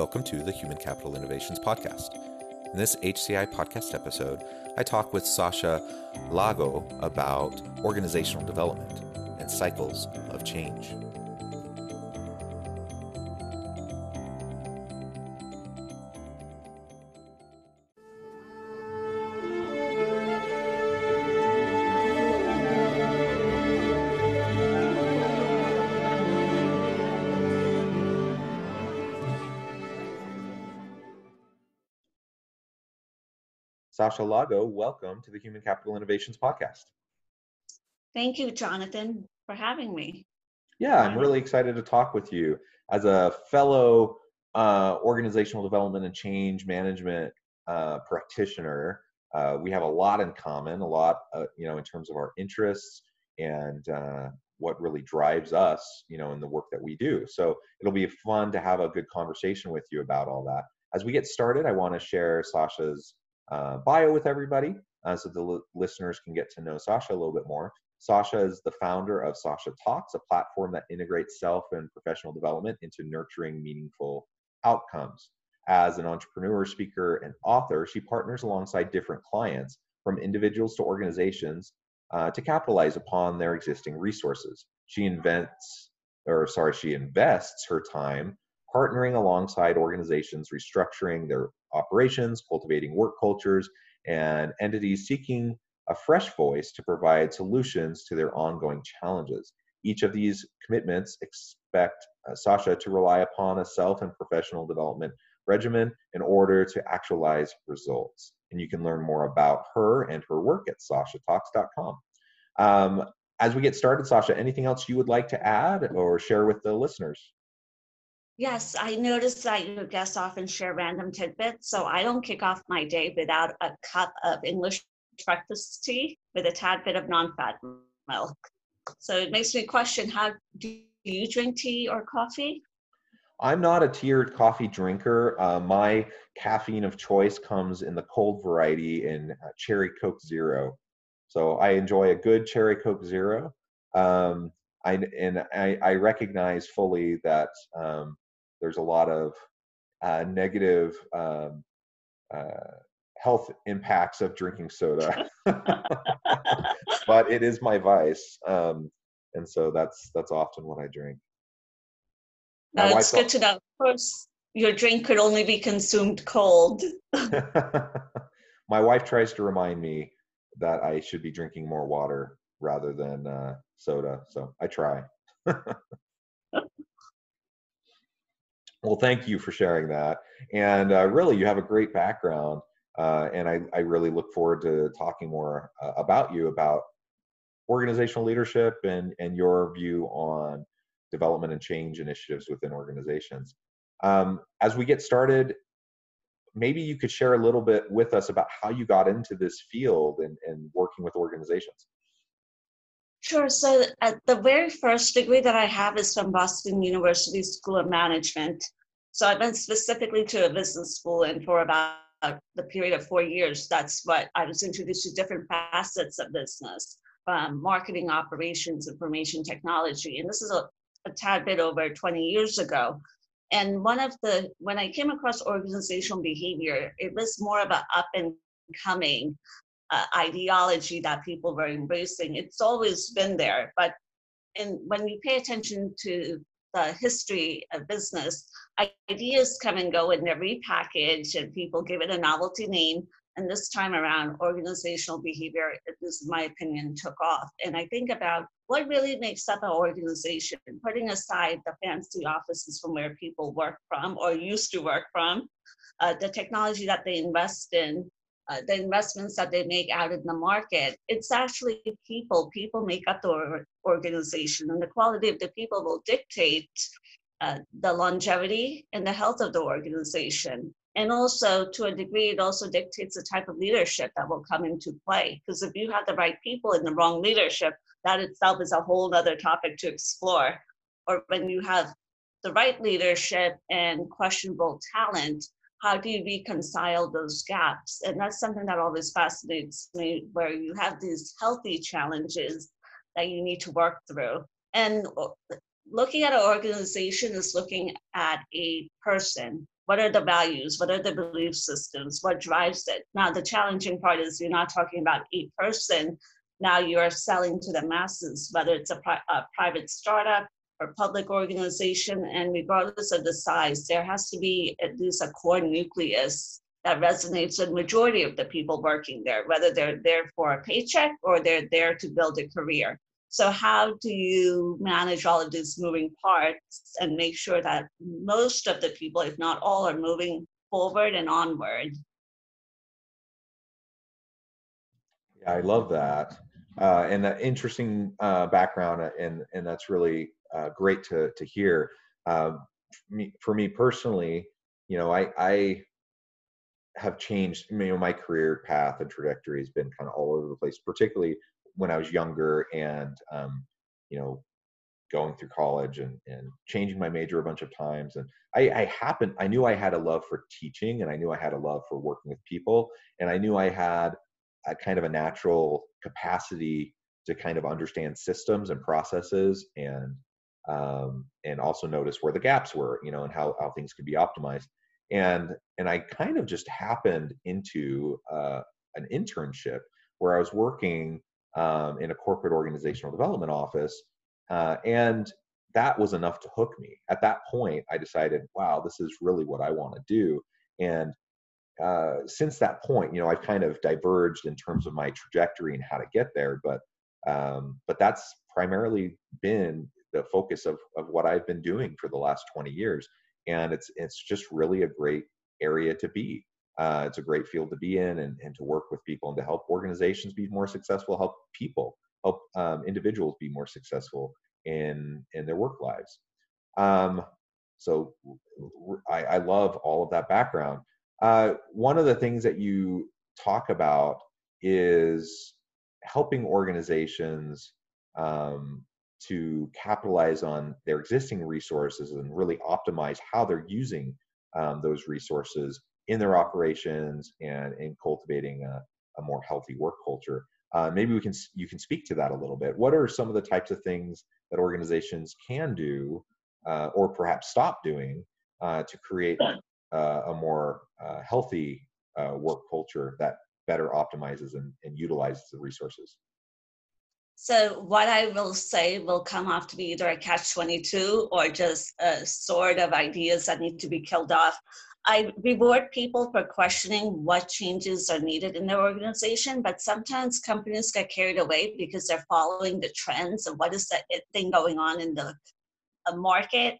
Welcome to the Human Capital Innovations Podcast. In this HCI podcast episode, I talk with Sasha Laghonh about organizational development and cycles of change. Sasha Laghonh, welcome to the Human Capital Innovations Podcast. Thank you, Jonathan, for having me. Yeah, I'm really excited to talk with you. As a fellow uh, organizational development and change management uh, practitioner, uh, we have a lot in common, a lot, uh, you know, in terms of our interests and uh, what really drives us, you know, in the work that we do. So it'll be fun to have a good conversation with you about all that. As we get started, I want to share Sasha's uh, bio with everybody uh, so the l- listeners can get to know Sasha a little bit more. Sasha is the founder of Sasha Talks, a platform that integrates self and professional development into nurturing meaningful outcomes. As an entrepreneur, speaker, and author, she partners alongside different clients, from individuals to organizations, uh, to capitalize upon their existing resources. She invents, or sorry, she invests her time partnering alongside organizations restructuring their operations, cultivating work cultures, and entities seeking a fresh voice to provide solutions to their ongoing challenges. Each of these commitments expect uh, Sasha to rely upon a self and professional development regimen in order to actualize results. And you can learn more about her and her work at sashatalks.com. Um, as we get started, Sasha, anything else you would like to add or share with the listeners? Yes, I noticed that your guests often share random tidbits, so I don't kick off my day without a cup of English breakfast tea with a tad bit of non-fat milk. So it makes me question how do you drink tea or coffee? I'm not a tiered coffee drinker. Uh, my caffeine of choice comes in the cold variety in uh, cherry Coke Zero. So I enjoy a good cherry Coke Zero. Um, I, and I, I, recognize fully that um, there's a lot of uh, negative um, uh, health impacts of drinking soda, but it is my vice, um, and so that's that's often what I drink. That's good to know. Of course, your drink could only be consumed cold. my wife tries to remind me that I should be drinking more water rather than uh, soda, so I try. Well, thank you for sharing that. And uh, really, you have a great background. Uh, and I, I, really look forward to talking more uh, about you, about organizational leadership and, and your view on development and change initiatives within organizations. Um, as we get started, maybe you could share a little bit with us about how you got into this field and, and working with organizations. Sure. So, uh, the very first degree that I have is from Boston University School of Management. So, I went specifically to a business school, and for about the period of four years, that's what I was introduced to different facets of business, um, marketing, operations, information technology. And this is a, a tad bit over 20 years ago. And one of the, when I came across organizational behavior, it was more of an up and coming uh, ideology that people were embracing. It's always been there, but when you pay attention to the history of business, ideas come and go and they're repackaged and people give it a novelty name. And this time around, organizational behavior, this is my opinion, took off. And I think about what really makes up an organization, putting aside the fancy offices from where people work from or used to work from, uh, the technology that they invest in, uh, the investments that they make out in the market. It's actually people. People make up the organization, and the quality of the people will dictate uh, the longevity and the health of the organization. And also, to a degree, it also dictates the type of leadership that will come into play. Because if you have the right people in the wrong leadership, that itself is a whole other topic to explore. Or when you have the right leadership and questionable talent, how do you reconcile those gaps? And that's something that always fascinates me, where you have these healthy challenges that you need to work through. And uh, looking at an organization is looking at a person. What are the values? What are the belief systems? What drives it? Now, the challenging part is you're not talking about a person. Now you're selling to the masses, whether it's a, pri- a private startup, or public organization, and regardless of the size, there has to be at least a core nucleus that resonates with majority of the people working there, whether they're there for a paycheck or they're there to build a career. So how do you manage all of these moving parts and make sure that most of the people, if not all, are moving forward and onward? Yeah, I love that. Uh, and that interesting uh, background, and and that's really uh, great to to hear. Um, me, for me personally, you know, I I have changed. You know, my career path and trajectory has been kind of all over the place, particularly when I was younger and um, you know going through college and, and changing my major a bunch of times. And I, I happened, I knew I had a love for teaching and I knew I had a love for working with people. And I knew I had a kind of a natural capacity to kind of understand systems and processes and um, and also notice where the gaps were, you know, and how, how things could be optimized. And and I kind of just happened into uh, an internship where I was working um, in a corporate organizational development office, uh, and that was enough to hook me. At that point, I decided, wow, this is really what I want to do. And uh, since that point, you know, I've kind of diverged in terms of my trajectory and how to get there, but um, but that's primarily been the focus of, of what I've been doing for the last 20 years. And it's, it's just really a great area to be. Uh, it's a great field to be in and, and to work with people and to help organizations be more successful, help people, help um, individuals be more successful in, in their work lives. Um, so I, I, love all of that background. Uh, one of the things that you talk about is helping organizations um, to capitalize on their existing resources and really optimize how they're using um, those resources in their operations and in cultivating a, a more healthy work culture. Uh, maybe we can you can speak to that a little bit. What are some of the types of things that organizations can do, uh, or perhaps stop doing, uh, to create uh, a more uh, healthy uh, work culture that better optimizes and, and utilizes the resources? So what I will say will come off to be either a catch 22 or just a sort of ideas that need to be killed off. I reward people for questioning what changes are needed in their organization, but sometimes companies get carried away because they're following the trends of what is the thing going on in the market,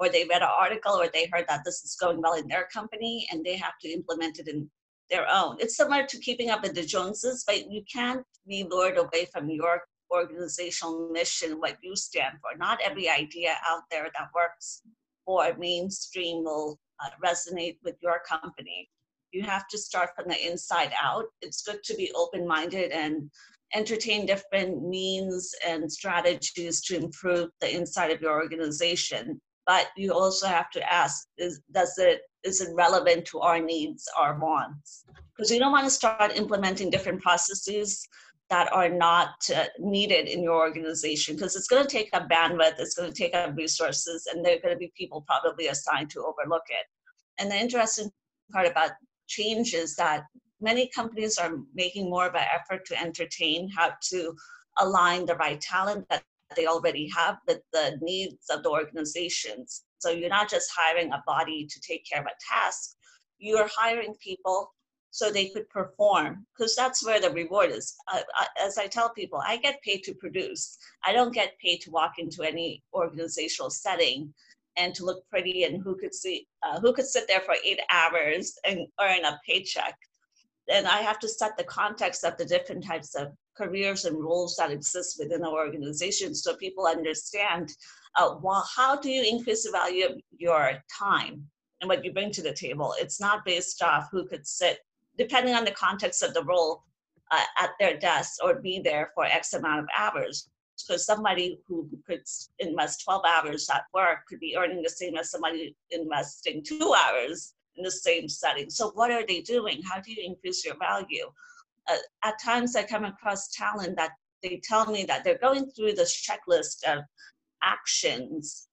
or they read an article or they heard that this is going well in their company and they have to implement it in their own. It's similar to keeping up with the Joneses, but you can't be lured away from your organizational mission, what you stand for. Not every idea out there that works for mainstream will uh, resonate with your company. You have to start from the inside out. It's good to be open minded and entertain different means and strategies to improve the inside of your organization. But you also have to ask: is, Does it is it relevant to our needs, our wants? Because you don't want to start implementing different processes that are not uh, needed in your organization because it's going to take up bandwidth, it's going to take up resources, and there are going to be people probably assigned to overlook it. And the interesting part about change is that many companies are making more of an effort to entertain how to align the right talent that they already have with the needs of the organizations. So you're not just hiring a body to take care of a task, you're hiring people so they could perform because that's where the reward is. I, as i tell people i get paid to produce. I don't get paid to walk into any organizational setting and to look pretty and who could see uh, who could sit there for eight hours and earn a paycheck. And I have to set the context of the different types of careers and roles that exist within the organization so people understand uh, well, how do you increase the value of your time and what you bring to the table. It's not based off who could sit, depending on the context of the role, uh, at their desk or be there for X amount of hours. Because somebody who could invest 12 hours at work could be earning the same as somebody investing two hours in the same setting. So, what are they doing? How do you increase your value? Uh, at times, I come across talent that they tell me that they're going through this checklist of actions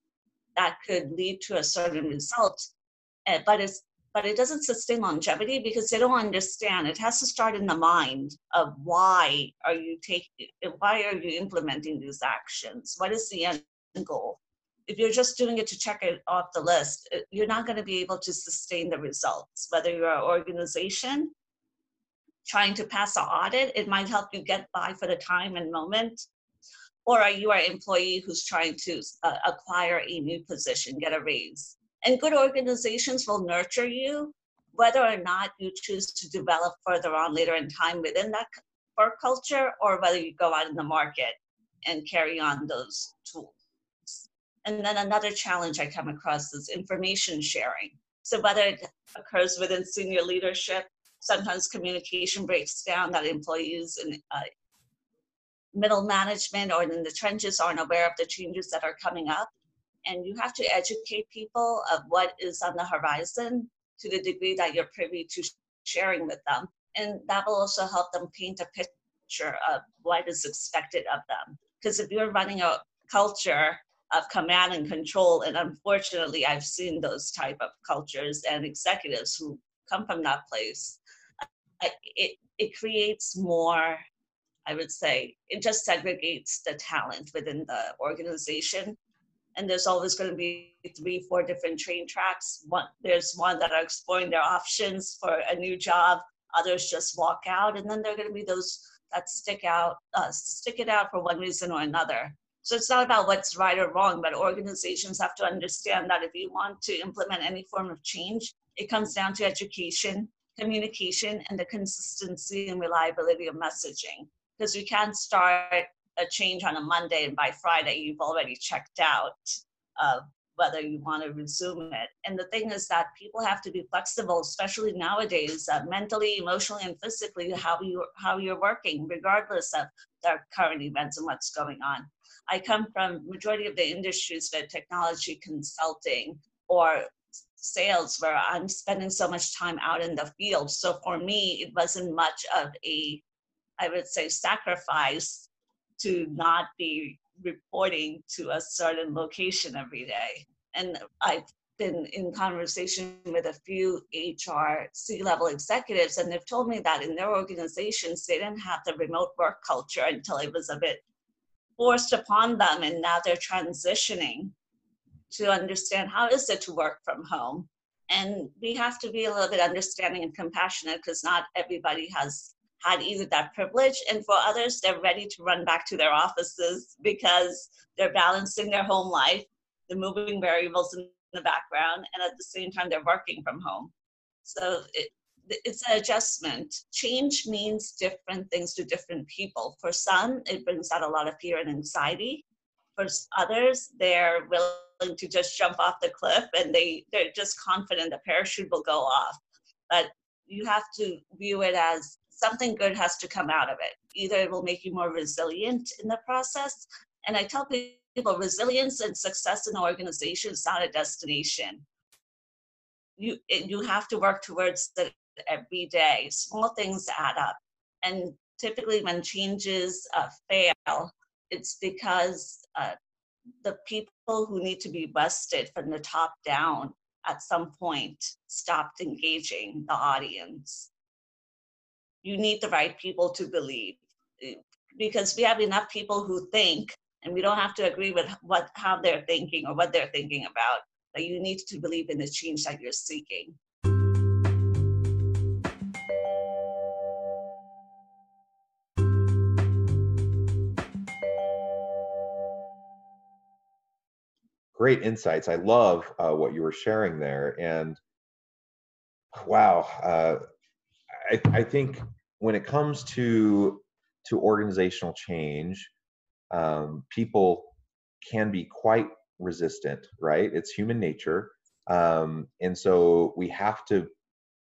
that could lead to a certain result, uh, but it's but it doesn't sustain longevity because they don't understand. It has to start in the mind of why are you taking, why are you implementing these actions? What is the end goal? If you're just doing it to check it off the list, you're not going to be able to sustain the results. Whether you're an organization trying to pass an audit, it might help you get by for the time and moment. Or are you an employee who's trying to uh, acquire a new position, get a raise? And good organizations will nurture you, whether or not you choose to develop further on later in time within that work culture, or whether you go out in the market and carry on those tools. And then another challenge I come across is information sharing. So whether it occurs within senior leadership, sometimes communication breaks down that employees and uh, middle management or in the trenches aren't aware of the changes that are coming up and you have to educate people of what is on the horizon to the degree that you're privy to sharing with them. And that will also help them paint a picture of what is expected of them. Because if you're running a culture of command and control, and unfortunately, I've seen those type of cultures and executives who come from that place, it, it creates more I would say it just segregates the talent within the organization and there's always going to be three, four different train tracks. One, there's one that are exploring their options for a new job. Others just walk out, and then there are going to be those that stick out, uh, stick it out for one reason or another. So it's not about what's right or wrong, but organizations have to understand that if you want to implement any form of change, it comes down to education, communication, and the consistency and reliability of messaging. Because we can't start a change on a Monday and by Friday you've already checked out uh, whether you want to resume it. And the thing is that people have to be flexible, especially nowadays, uh, mentally, emotionally, and physically, how you how you're working, regardless of the current events and what's going on. I come from majority of the industries that technology consulting or sales where I'm spending so much time out in the field. So for me, it wasn't much of a, I would say, sacrifice to not be reporting to a certain location every day. And I've been in conversation with a few HR C level executives, and they've told me that in their organizations, they didn't have the remote work culture until it was a bit forced upon them, and now they're transitioning to understand how is it to work from home. And we have to be a little bit understanding and compassionate because not everybody has had either that privilege and for others they're ready to run back to their offices because they're balancing their home life the moving variables in the background and at the same time they're working from home. So it, it's an adjustment. Change means different things to different people. For some it brings out a lot of fear and anxiety. For others they're willing to just jump off the cliff and they they're just confident the parachute will go off. But you have to view it as something good has to come out of it. Either it will make you more resilient in the process. And I tell people resilience and success in the organization is not a destination. You, you have to work towards it every day. Small things add up. And typically, when changes uh, fail, it's because uh, the people who need to be busted from the top down at some point stopped engaging the audience you need the right people to believe. Because we have enough people who think and we don't have to agree with what how they're thinking or what they're thinking about but you need to believe in the change that you're seeking. Great insights. I love uh, what you were sharing there and wow uh, I, I think when it comes to to organizational change, um, people can be quite resistant, right? It's human nature, um, and so we have to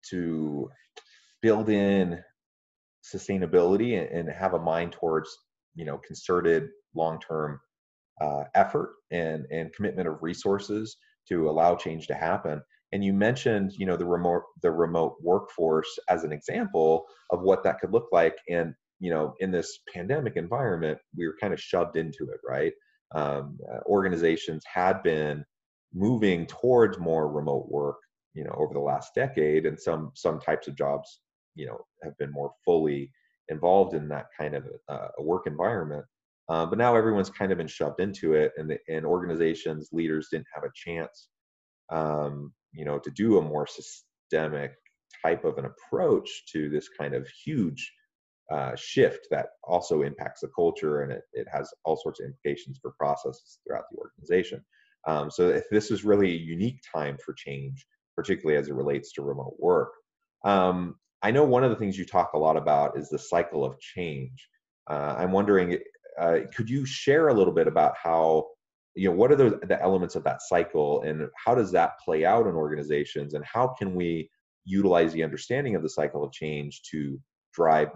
to build in sustainability and, and have a mind towards you know concerted long term uh, effort and and commitment of resources to allow change to happen and you mentioned you know the remote the remote workforce as an example of what that could look like. And you know in this pandemic environment we were kind of shoved into it right? Um, organizations had been moving towards more remote work you know over the last decade. And some some types of jobs you know have been more fully involved in that kind of uh, a work environment. Uh, but now everyone's kind of been shoved into it and the, and organizations leaders didn't have a chance um, you know to do a more systemic type of an approach to this kind of huge uh, shift that also impacts the culture and it, it has all sorts of implications for processes throughout the organization. Um, so if this is really a unique time for change particularly as it relates to remote work um, i know one of the things you talk a lot about is the cycle of change. Uh, i'm wondering uh, could you share a little bit about how you know what are the, the elements of that cycle and how does that play out in organizations and how can we utilize the understanding of the cycle of change to drive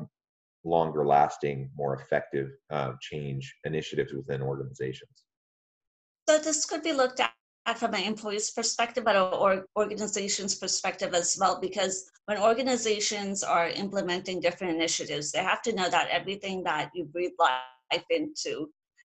longer lasting more effective uh, change initiatives within organizations? So this could be looked at from an employee's perspective, but or organization's perspective as well, because when organizations are implementing different initiatives, they have to know that everything that you breathe life into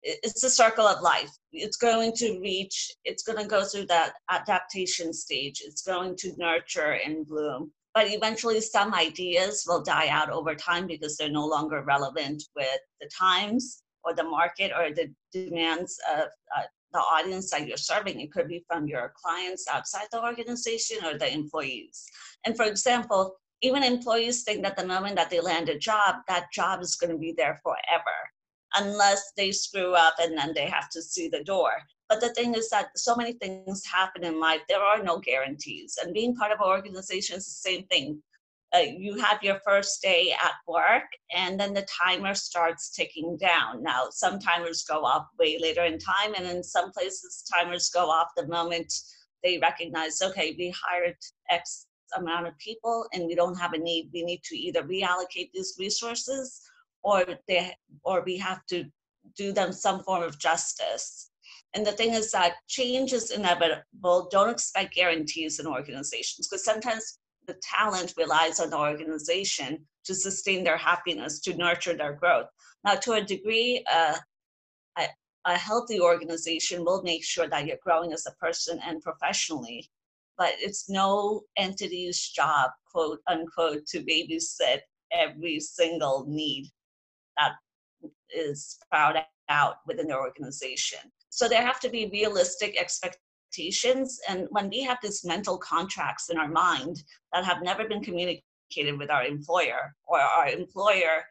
it's a circle of life. It's going to reach, it's going to go through that adaptation stage. It's going to nurture and bloom. But eventually, some ideas will die out over time because they're no longer relevant with the times or the market or the demands of uh, the audience that you're serving. It could be from your clients outside the organization or the employees. And for example, even employees think that the moment that they land a job, that job is going to be there forever unless they screw up and then they have to see the door. But the thing is that so many things happen in life, there are no guarantees. And being part of an organization is the same thing. Uh, you have your first day at work, and then the timer starts ticking down. Now, some timers go off way later in time, and in some places, timers go off the moment they recognize, okay, we hired X amount of people and we don't have a need. We need to either reallocate these resources or they or we have to do them some form of justice. And the thing is that change is inevitable. Don't expect guarantees in organizations because sometimes the talent relies on the organization to sustain their happiness to nurture their growth. Now to a degree uh, a, a healthy organization will make sure that you're growing as a person and professionally but it's no entity's job quote unquote to babysit every single need that is sprouted out within the organization. So there have to be realistic expectations. And when we have these mental contracts in our mind that have never been communicated with our employer, or our employer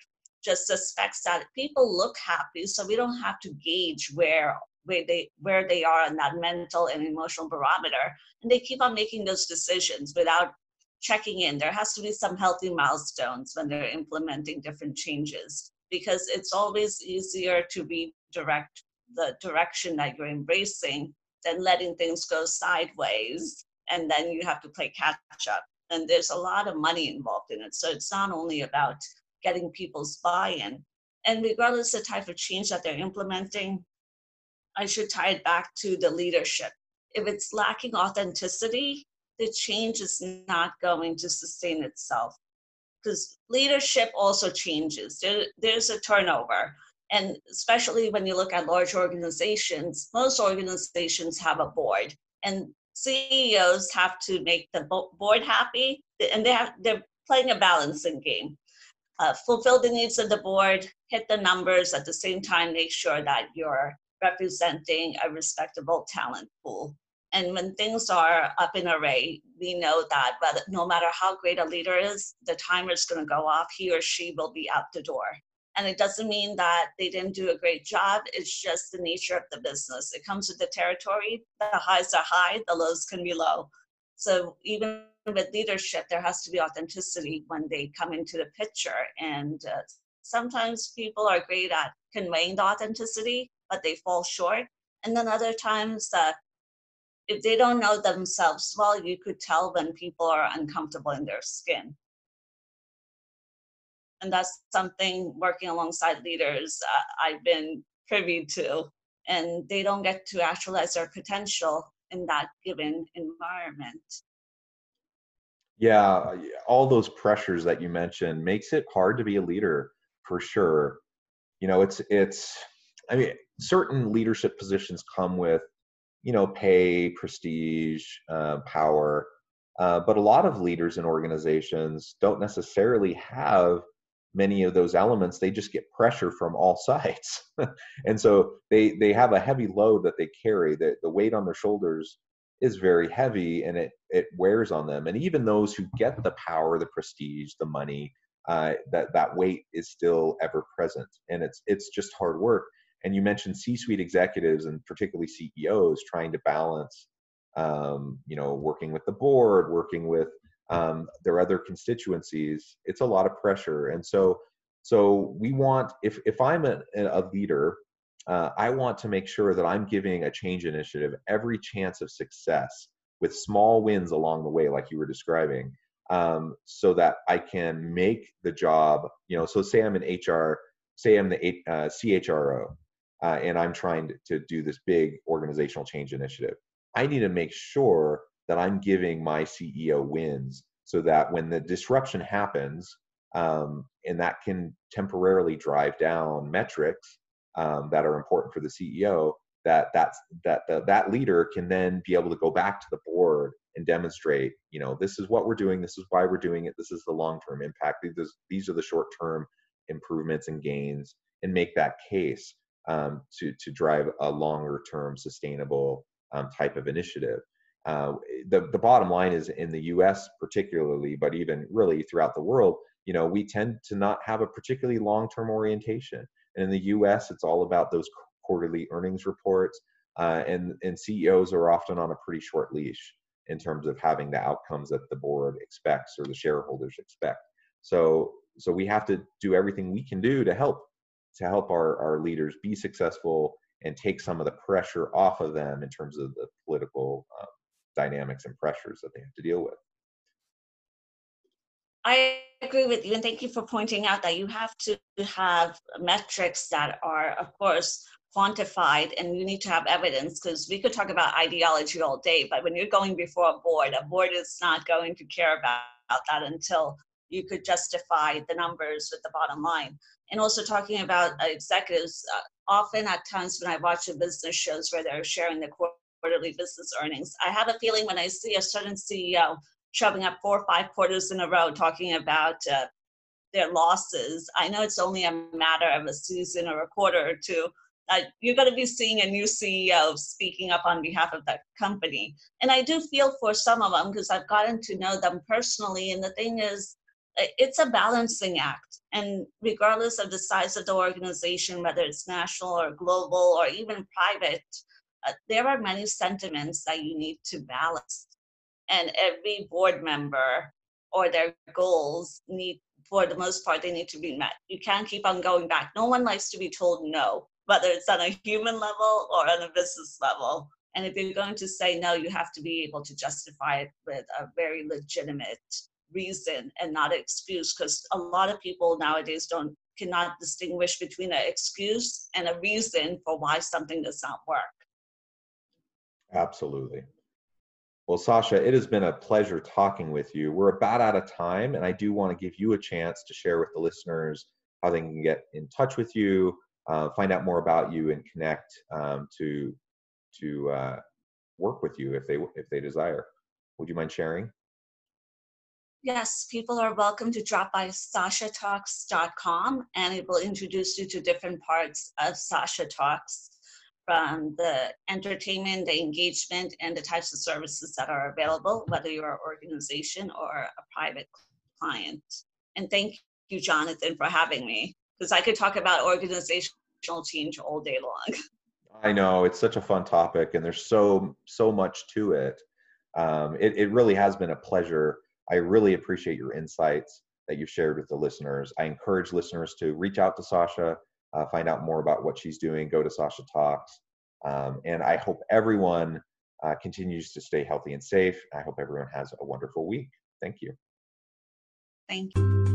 just suspects that people look happy, so we don't have to gauge where where they where they are on that mental and emotional barometer, and they keep on making those decisions without checking in. There has to be some healthy milestones when they're implementing different changes because it's always easier to redirect the direction that you're embracing than letting things go sideways and then you have to play catch up. And there's a lot of money involved in it so it's not only about getting people's buy-in. And regardless of the type of change that they're implementing i should tie it back to the leadership. If it's lacking authenticity the change is not going to sustain itself because leadership also changes. There, there's a turnover. And especially when you look at large organizations, most organizations have a board, and CEOs have to make the board happy, and they have, they're playing a balancing game. Uh, fulfill the needs of the board, hit the numbers at the same time, make sure that you're representing a respectable talent pool. And when things are up in array, we know that but no matter how great a leader is, the timer is going to go off. He or she will be out the door. And it doesn't mean that they didn't do a great job. It's just the nature of the business. It comes with the territory. The highs are high, the lows can be low. So even with leadership, there has to be authenticity when they come into the picture. And uh, sometimes people are great at conveying the authenticity, but they fall short. And then other times that uh, if they don't know themselves well, you could tell when people are uncomfortable in their skin. And that's something working alongside leaders uh, I've been privy to. And they don't get to actualize their potential in that given environment. Yeah, all those pressures that you mentioned makes it hard to be a leader for sure. You know, it's it's I mean, certain leadership positions come with you know, pay, prestige, uh, power. Uh, but a lot of leaders in organizations don't necessarily have many of those elements. They just get pressure from all sides, and so they they have a heavy load that they carry. The the weight on their shoulders is very heavy, and it it wears on them. And even those who get the power, the prestige, the money, uh, that that weight is still ever present, and it's it's just hard work and you mentioned c-suite executives and particularly ceos trying to balance um, you know working with the board working with um, their other constituencies it's a lot of pressure. And so so we want if if i'm a, a leader uh, i want to make sure that i'm giving a change initiative every chance of success with small wins along the way like you were describing um, so that i can make the job you know so say i'm an hr say i'm the uh, chro uh, and I'm trying to, to do this big organizational change initiative. I need to make sure that I'm giving my CEO wins so that when the disruption happens, um, and that can temporarily drive down metrics um, that are important for the CEO, that that's that the, that leader can then be able to go back to the board and demonstrate, you know, this is what we're doing, this is why we're doing it, this is the long-term impact, these these are the short-term improvements and gains, and make that case um, to to drive a longer term sustainable um, type of initiative. Uh, the the bottom line is in the U.S. particularly, but even really throughout the world, you know, we tend to not have a particularly long term orientation. And in the U.S., it's all about those quarterly earnings reports, uh, and and CEOs are often on a pretty short leash in terms of having the outcomes that the board expects or the shareholders expect. So so we have to do everything we can do to help to help our, our leaders be successful and take some of the pressure off of them in terms of the political um, dynamics and pressures that they have to deal with. I agree with you, and thank you for pointing out that you have to have metrics that are, of course, quantified, and you need to have evidence because we could talk about ideology all day, but when you're going before a board, a board is not going to care about, about that until you could justify the numbers with the bottom line and also talking about executives. Uh, often at times when I watch the business shows where they're sharing the quarterly business earnings, I have a feeling when I see a certain CEO shoving up four or five quarters in a row talking about uh, their losses, I know it's only a matter of a season or a quarter or two. Uh, you're going to be seeing a new CEO speaking up on behalf of that company. And I do feel for some of them because I've gotten to know them personally. And the thing is, it's a balancing act. And regardless of the size of the organization, whether it's national or global or even private, uh, there are many sentiments that you need to balance. And every board member or their goals need, for the most part, they need to be met. You can't keep on going back. No one likes to be told no, whether it's on a human level or on a business level. And if you're going to say no, you have to be able to justify it with a very legitimate reason and not an excuse because a lot of people nowadays don't cannot distinguish between an excuse and a reason for why something does not work. Absolutely. Well sasha it has been a pleasure talking with you. We're about out of time and i do want to give you a chance to share with the listeners how they can get in touch with you uh, find out more about you and connect um, to to uh, work with you if they if they desire. Would you mind sharing Yes, people are welcome to drop by sashatalks.com and it will introduce you to different parts of Sasha Talks from the entertainment, the engagement, and the types of services that are available, whether you're an organization or a private client. And thank you, Jonathan, for having me, because I could talk about organizational change all day long. I know it's such a fun topic, and there's so so much to it. Um, it, it really has been a pleasure. I really appreciate your insights that you've shared with the listeners. I encourage listeners to reach out to Sasha, uh, find out more about what she's doing, go to Sasha Talks. Um, and I hope everyone uh, continues to stay healthy and safe. I hope everyone has a wonderful week. Thank you. Thank you.